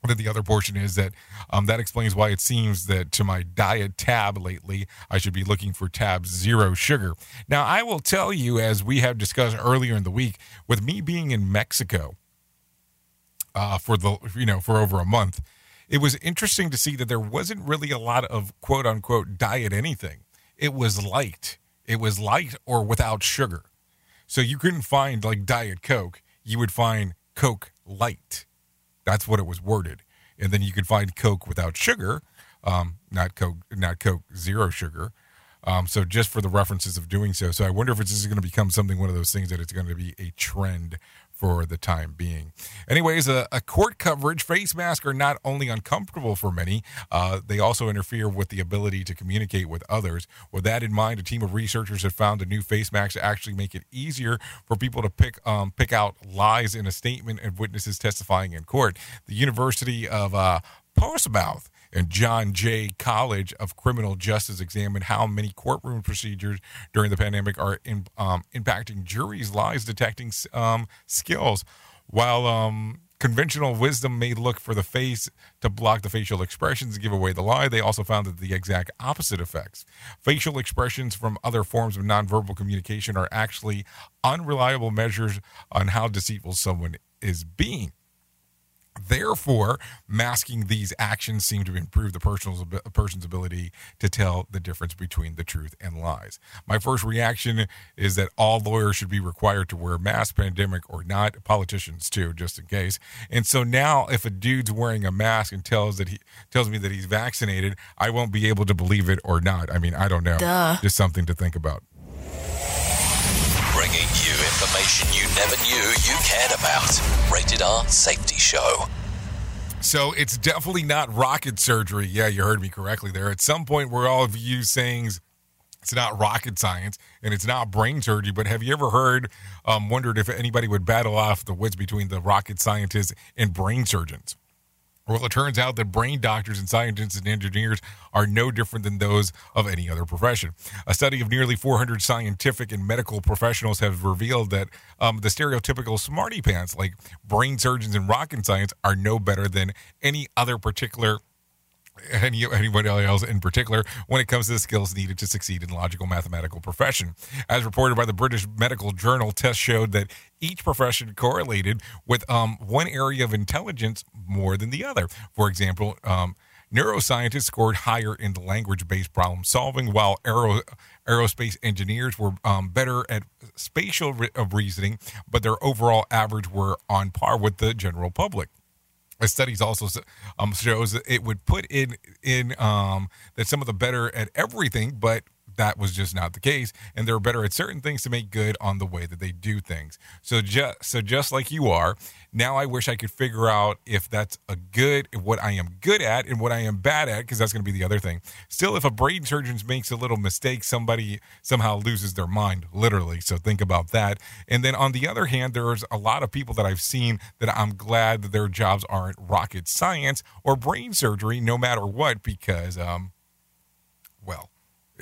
Then the other portion is that um, that explains why it seems that to my diet tab lately, I should be looking for tab zero sugar. Now, I will tell you, as we have discussed earlier in the week, with me being in Mexico uh, for the you know for over a month, it was interesting to see that there wasn't really a lot of quote unquote diet anything. It was light. It was light or without sugar. So you couldn't find like Diet Coke. You would find Coke Light. That's what it was worded. And then you could find Coke without sugar, um, not Coke, not Coke zero sugar. Um, so just for the references of doing so. So I wonder if it's just going to become something, one of those things that it's going to be a trend for the time being. Anyways, a, a court coverage face masks are not only uncomfortable for many, uh, they also interfere with the ability to communicate with others. With that in mind, a team of researchers have found a new face mask to actually make it easier for people to pick um, pick out lies in a statement of witnesses testifying in court. The University of uh, Portsmouth and John Jay College of Criminal Justice examined how many courtroom procedures during the pandemic are in, um, impacting juries' lies detecting um, skills. While um, conventional wisdom may look for the face to block the facial expressions and give away the lie, they also found that the exact opposite effects. Facial expressions from other forms of nonverbal communication are actually unreliable measures on how deceitful someone is being. Therefore, masking these actions seem to improve the person's, person's ability to tell the difference between the truth and lies. My first reaction is that all lawyers should be required to wear masks, pandemic or not, politicians too, just in case. And so now, if a dude's wearing a mask and tells that he tells me that he's vaccinated, I won't be able to believe it or not. I mean, I don't know. Duh. Just something to think about. Information you never knew you cared about. Rated R Safety Show. So it's definitely not rocket surgery. Yeah, you heard me correctly there. At some point, we're all of you saying it's not rocket science and it's not brain surgery. But have you ever heard, um, wondered if anybody would battle off the wits between the rocket scientists and brain surgeons? Well, it turns out that brain doctors and scientists and engineers are no different than those of any other profession. A study of nearly 400 scientific and medical professionals have revealed that um, the stereotypical smarty pants, like brain surgeons and rocket science, are no better than any other particular any, anyone else in particular when it comes to the skills needed to succeed in logical mathematical profession. As reported by the British Medical Journal, tests showed that each profession correlated with um, one area of intelligence more than the other. For example, um, neuroscientists scored higher in language-based problem solving, while aero, aerospace engineers were um, better at spatial re- reasoning, but their overall average were on par with the general public. The studies also um, shows that it would put in in um, that some of the better at everything, but that was just not the case, and they're better at certain things to make good on the way that they do things. So just so just like you are, now I wish I could figure out if that's a good what I am good at and what I am bad at, because that's going to be the other thing. Still, if a brain surgeon makes a little mistake, somebody somehow loses their mind, literally. So think about that. And then on the other hand, there's a lot of people that I've seen that I'm glad that their jobs aren't rocket science or brain surgery, no matter what, because um,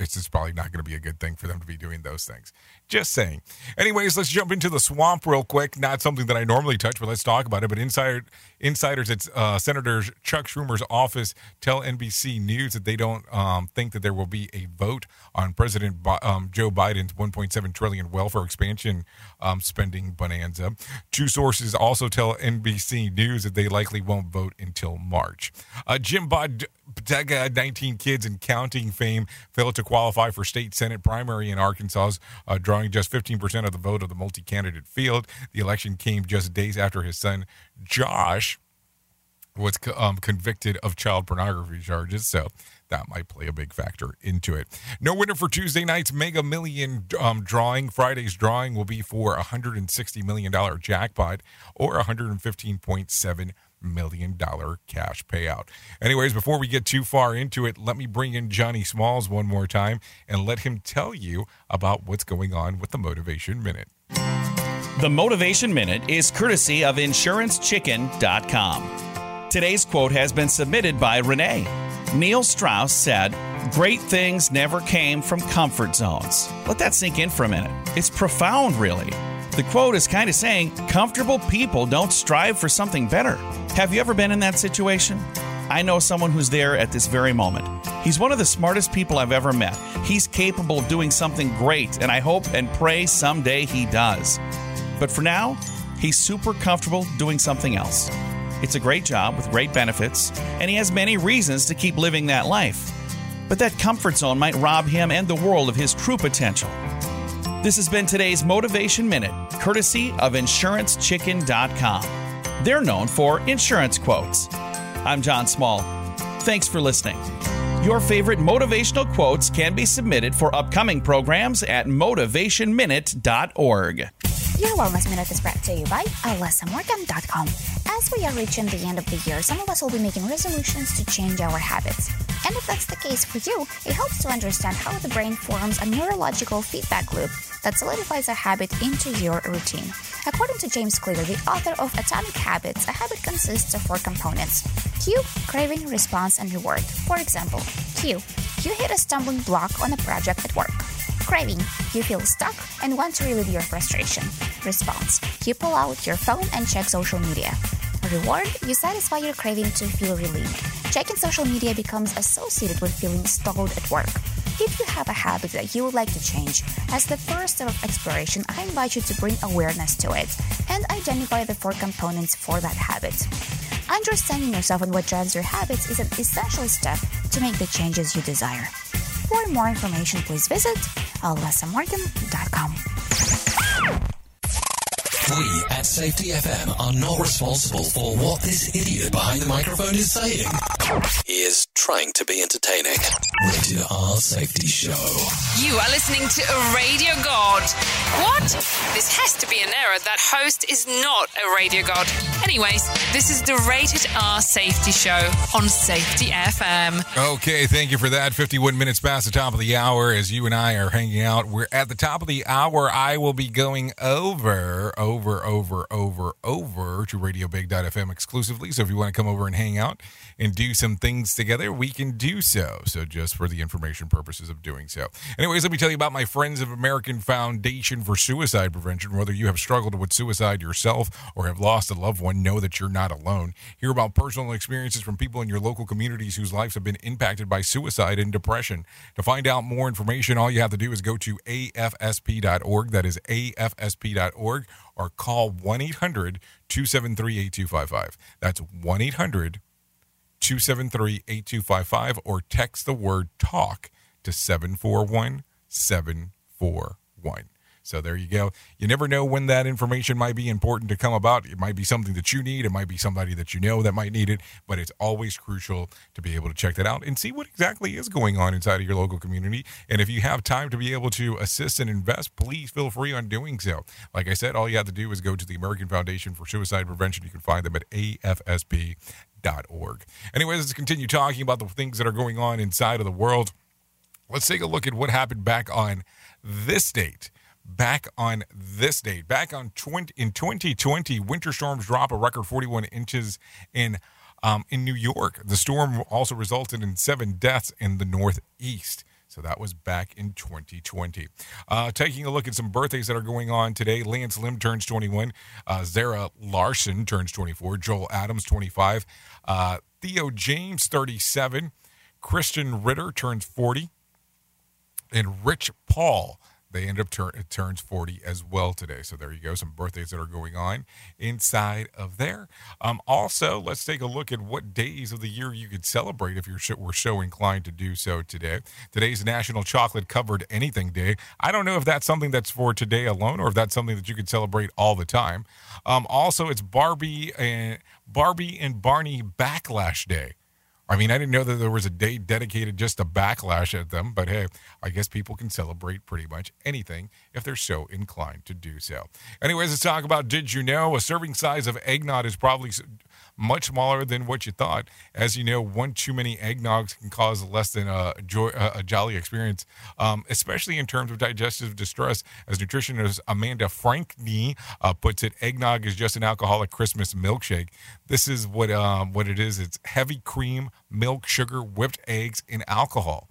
it's just probably not going to be a good thing for them to be doing those things. Just saying. Anyways, let's jump into the swamp real quick. Not something that I normally touch, but let's talk about it. But insider, insiders at uh, Senator Chuck Schumer's office tell NBC News that they don't um, think that there will be a vote on President um, Joe Biden's 1.7 trillion welfare expansion um, spending bonanza. Two sources also tell NBC News that they likely won't vote until March. Uh, Jim Bod- Bodega, 19 kids and counting fame, failed to qualify for state senate primary in Arkansas, uh, drawing just 15% of the vote of the multi-candidate field. The election came just days after his son Josh was um, convicted of child pornography charges. So that might play a big factor into it. No winner for Tuesday night's Mega Million um, drawing. Friday's drawing will be for a $160 million jackpot or 115.7 million dollar cash payout. Anyways, before we get too far into it, let me bring in Johnny Smalls one more time and let him tell you about what's going on with the Motivation Minute. The Motivation Minute is courtesy of InsuranceChicken.com. Today's quote has been submitted by Renee. Neil Strauss said, Great things never came from comfort zones. Let that sink in for a minute. It's profound, really. The quote is kind of saying, Comfortable people don't strive for something better. Have you ever been in that situation? I know someone who's there at this very moment. He's one of the smartest people I've ever met. He's capable of doing something great, and I hope and pray someday he does. But for now, he's super comfortable doing something else. It's a great job with great benefits, and he has many reasons to keep living that life. But that comfort zone might rob him and the world of his true potential. This has been today's Motivation Minute, courtesy of InsuranceChicken.com. They're known for insurance quotes. I'm John Small. Thanks for listening. Your favorite motivational quotes can be submitted for upcoming programs at motivationminute.org. Your Wellness Minute is brought to you by alessamorgan.com. As we are reaching the end of the year, some of us will be making resolutions to change our habits. And if that's the case for you, it helps to understand how the brain forms a neurological feedback loop that solidifies a habit into your routine. According to James Clear, the author of Atomic Habits, a habit consists of four components cue, craving, response, and reward. For example, cue, you hit a stumbling block on a project at work. Craving, you feel stuck and want to relieve your frustration. Response, you pull out your phone and check social media. Reward, you satisfy your craving to feel relieved. Checking social media becomes associated with feeling stalled at work. If you have a habit that you would like to change, as the first step of exploration, I invite you to bring awareness to it and identify the four components for that habit. Understanding yourself and what drives your habits is an essential step to make the changes you desire. For more information, please visit alessamorgan.com. We at Safety FM are not responsible for what this idiot behind the microphone is saying. He is trying to be entertaining. Rated R Safety Show. You are listening to a radio god. What? This has to be an error. That host is not a radio god. Anyways, this is the Rated R Safety Show on Safety FM. Okay, thank you for that. 51 minutes past the top of the hour as you and I are hanging out. We're at the top of the hour. I will be going over, over, over, over, over to RadioBig.fm exclusively. So if you want to come over and hang out and do some things together, we can do so. So just for the information purposes of doing so. Anyways, let me tell you about my friends of American Foundation for Suicide Prevention. Whether you have struggled with suicide yourself or have lost a loved one, know that you're not alone. Hear about personal experiences from people in your local communities whose lives have been impacted by suicide and depression. To find out more information, all you have to do is go to afsp.org. That is afsp.org or call 1 800 273 8255. That's 1 800 273 8255 or text the word talk to 741 741. So there you go. You never know when that information might be important to come about. It might be something that you need. It might be somebody that you know that might need it, but it's always crucial to be able to check that out and see what exactly is going on inside of your local community. And if you have time to be able to assist and invest, please feel free on doing so. Like I said, all you have to do is go to the American Foundation for Suicide Prevention. You can find them at afsp.org. Anyways, let's continue talking about the things that are going on inside of the world. Let's take a look at what happened back on this date back on this date. Back on 20, in 2020, winter storms drop a record 41 inches in um, in New York. The storm also resulted in seven deaths in the Northeast. So that was back in 2020. Uh, taking a look at some birthdays that are going on today. Lance Lim turns 21. Uh, Zara Larsson turns 24. Joel Adams 25. Uh, Theo James 37. Krysten Ritter turns 40. And Rich Paul they end up turns 40 as well today. So there you go, some birthdays that are going on inside of there. Um, also, let's take a look at what days of the year you could celebrate if you're were so inclined to do so today. Today's National Chocolate Covered Anything Day. I don't know if that's something that's for today alone or if that's something that you could celebrate all the time. Um, also, it's Barbie and Barbie and Barney Backlash Day. I mean, I didn't know that there was a day dedicated just to backlash at them, but hey, I guess people can celebrate pretty much anything if they're so inclined to do so. Anyways, let's talk about Did You Know? A serving size of eggnog is probably much smaller than what you thought. As you know, one too many eggnogs can cause less than a, joy, a jolly experience, um, especially in terms of digestive distress. As nutritionist Amanda Frankeny uh, puts it, eggnog is just an alcoholic Christmas milkshake. This is what um, what it is. It's heavy cream, milk, sugar, whipped eggs, and alcohol.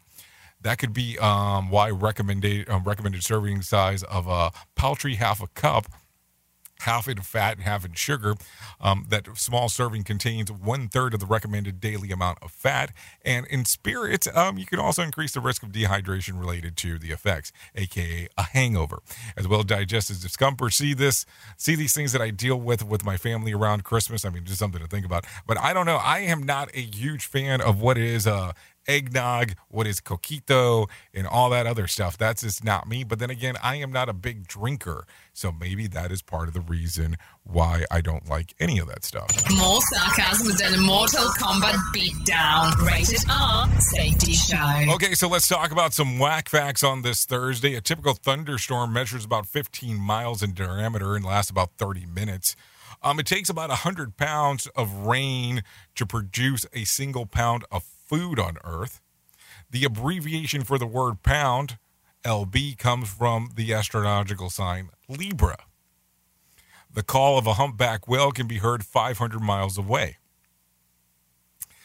That could be um, why recommended um, recommended serving size of a paltry half a cup half in fat and half in sugar. Um, that small serving contains one third of the recommended daily amount of fat. And in spirits, um, you can also increase the risk of dehydration related to the effects, aka a hangover, as well as digestive discomfort. See this, see these things that I deal with with my family around Christmas. I mean, just something to think about. But I don't know. I am not a huge fan of what is uh, eggnog, what is coquito, and all that other stuff. That's just not me. But then again, I am not a big drinker. So maybe that is part of the reason why I don't like any of that stuff. More sarcasm than a Mortal Kombat beatdown. Rated R Safety Show. Okay, so let's talk about some whack facts on this Thursday. A typical thunderstorm measures about 15 miles in diameter and lasts about 30 minutes. Um, it takes about 100 pounds of rain to produce a single pound of food on Earth. The abbreviation for the word pound, LB, comes from the astrological sign Libra. The call of a humpback whale can be heard 500 miles away.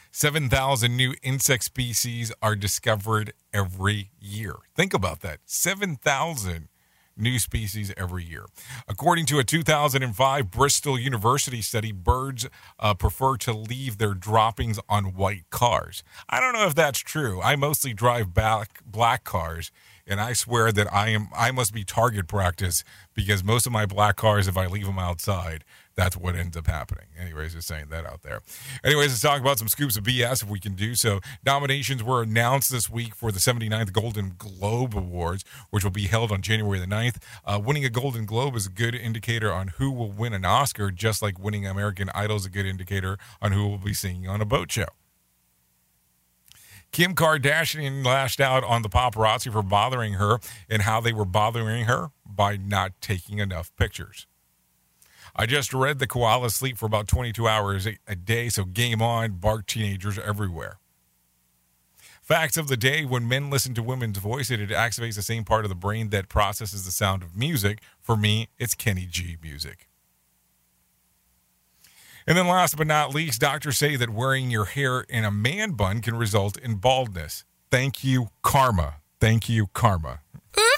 7,000 new insect species are discovered every year. Think about that 7,000 new species every year. According to a 2005 Bristol University study, birds uh, prefer to leave their droppings on white cars. I don't know if that's true. I mostly drive black, black cars, and I swear that I am I must be target practice because most of my black cars, if I leave them outside, that's what ends up happening. Anyways, just saying that out there. Anyways, let's talk about some scoops of BS if we can do so. Nominations were announced this week for the 79th Golden Globe Awards, which will be held on January the 9th. Uh, winning a Golden Globe is a good indicator on who will win an Oscar, just like winning American Idol is a good indicator on who will be singing on a boat show. Kim Kardashian lashed out on the paparazzi for bothering her and how they were bothering her by not taking enough pictures. I just read the koalas sleep for about 22 hours a, a day, so game on, bark teenagers everywhere. Facts of the day when men listen to women's voice, it activates the same part of the brain that processes the sound of music. For me, it's Kenny G music. And then last but not least, doctors say that wearing your hair in a man bun can result in baldness. Thank you, karma. Thank you, karma.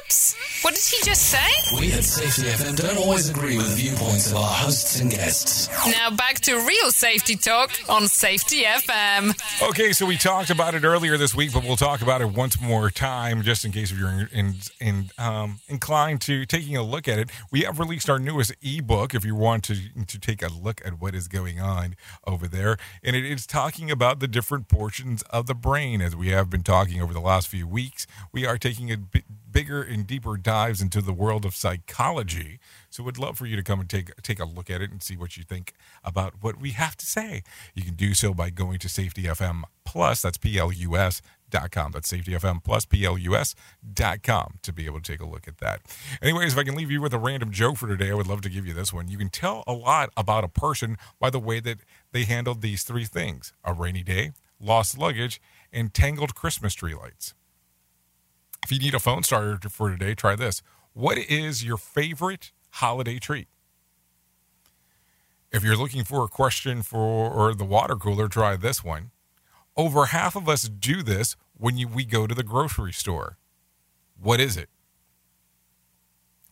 Oops! What did he just say? We at Safety FM don't always agree with the viewpoints of our hosts and guests. Now back to real safety talk on Safety FM. Okay, so we talked about it earlier this week, but we'll talk about it once more time, just in case if you're in, in, in um, inclined to taking a look at it. We have released our newest ebook. If you want to to take a look at what is going on over there, and it is talking about the different portions of the brain, as we have been talking over the last few weeks. We are taking a bit bigger and deeper dives into the world of psychology. So we'd love for you to come and take take a look at it and see what you think about what we have to say. You can do so by going to Safety FM Plus, that's P L U S dot com. That's Safety FM Plus P L U S dot com to be able to take a look at that. Anyways, if I can leave you with a random joke for today, I would love to give you this one. You can tell a lot about a person by the way that they handled these three things: a rainy day, lost luggage, and tangled Christmas tree lights. If you need a phone starter for today, try this. What is your favorite holiday treat? If you're looking for a question for the water cooler, try this one. Over half of us do this when you, we go to the grocery store. What is it?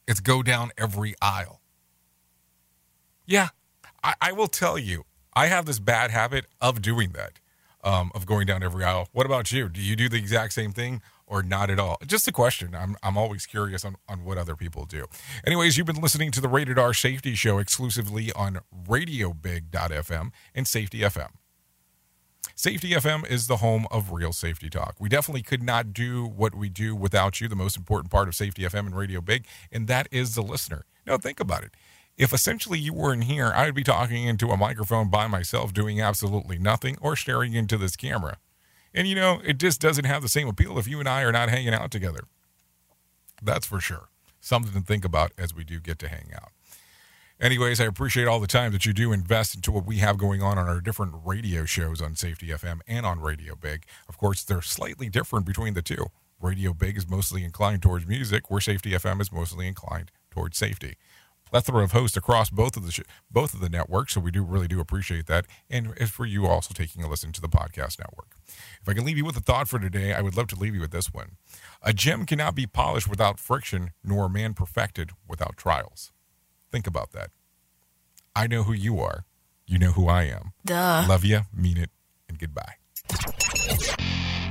It's go down every aisle. Yeah, I, I will tell you, I have this bad habit of doing that, um, of going down every aisle. What about you? Do you do the exact same thing? Or not at all? Just a question. I'm, I'm always curious on, on what other people do. Anyways, you've been listening to the Rated R Safety Show exclusively on RadioBig.fm and Safety FM. Safety FM is the home of real safety talk. We definitely could not do what we do without you, the most important part of Safety FM and Radio Big, and that is the listener. Now, think about it. If essentially you weren't here, I would be talking into a microphone by myself, doing absolutely nothing, or staring into this camera. And, you know, it just doesn't have the same appeal if you and I are not hanging out together. That's for sure. Something to think about as we do get to hang out. Anyways, I appreciate all the time that you do invest into what we have going on on our different radio shows on Safety FM and on Radio Big. Of course, they're slightly different between the two. Radio Big is mostly inclined towards music, where Safety FM is mostly inclined towards safety plethora of hosts across both of the sh- both of the networks. So we do really do appreciate that, and for you also taking a listen to the podcast network. If I can leave you with a thought for today, I would love to leave you with this one: A gem cannot be polished without friction, nor a man perfected without trials. Think about that. I know who you are. You know who I am. Duh. Love you, mean it, and goodbye.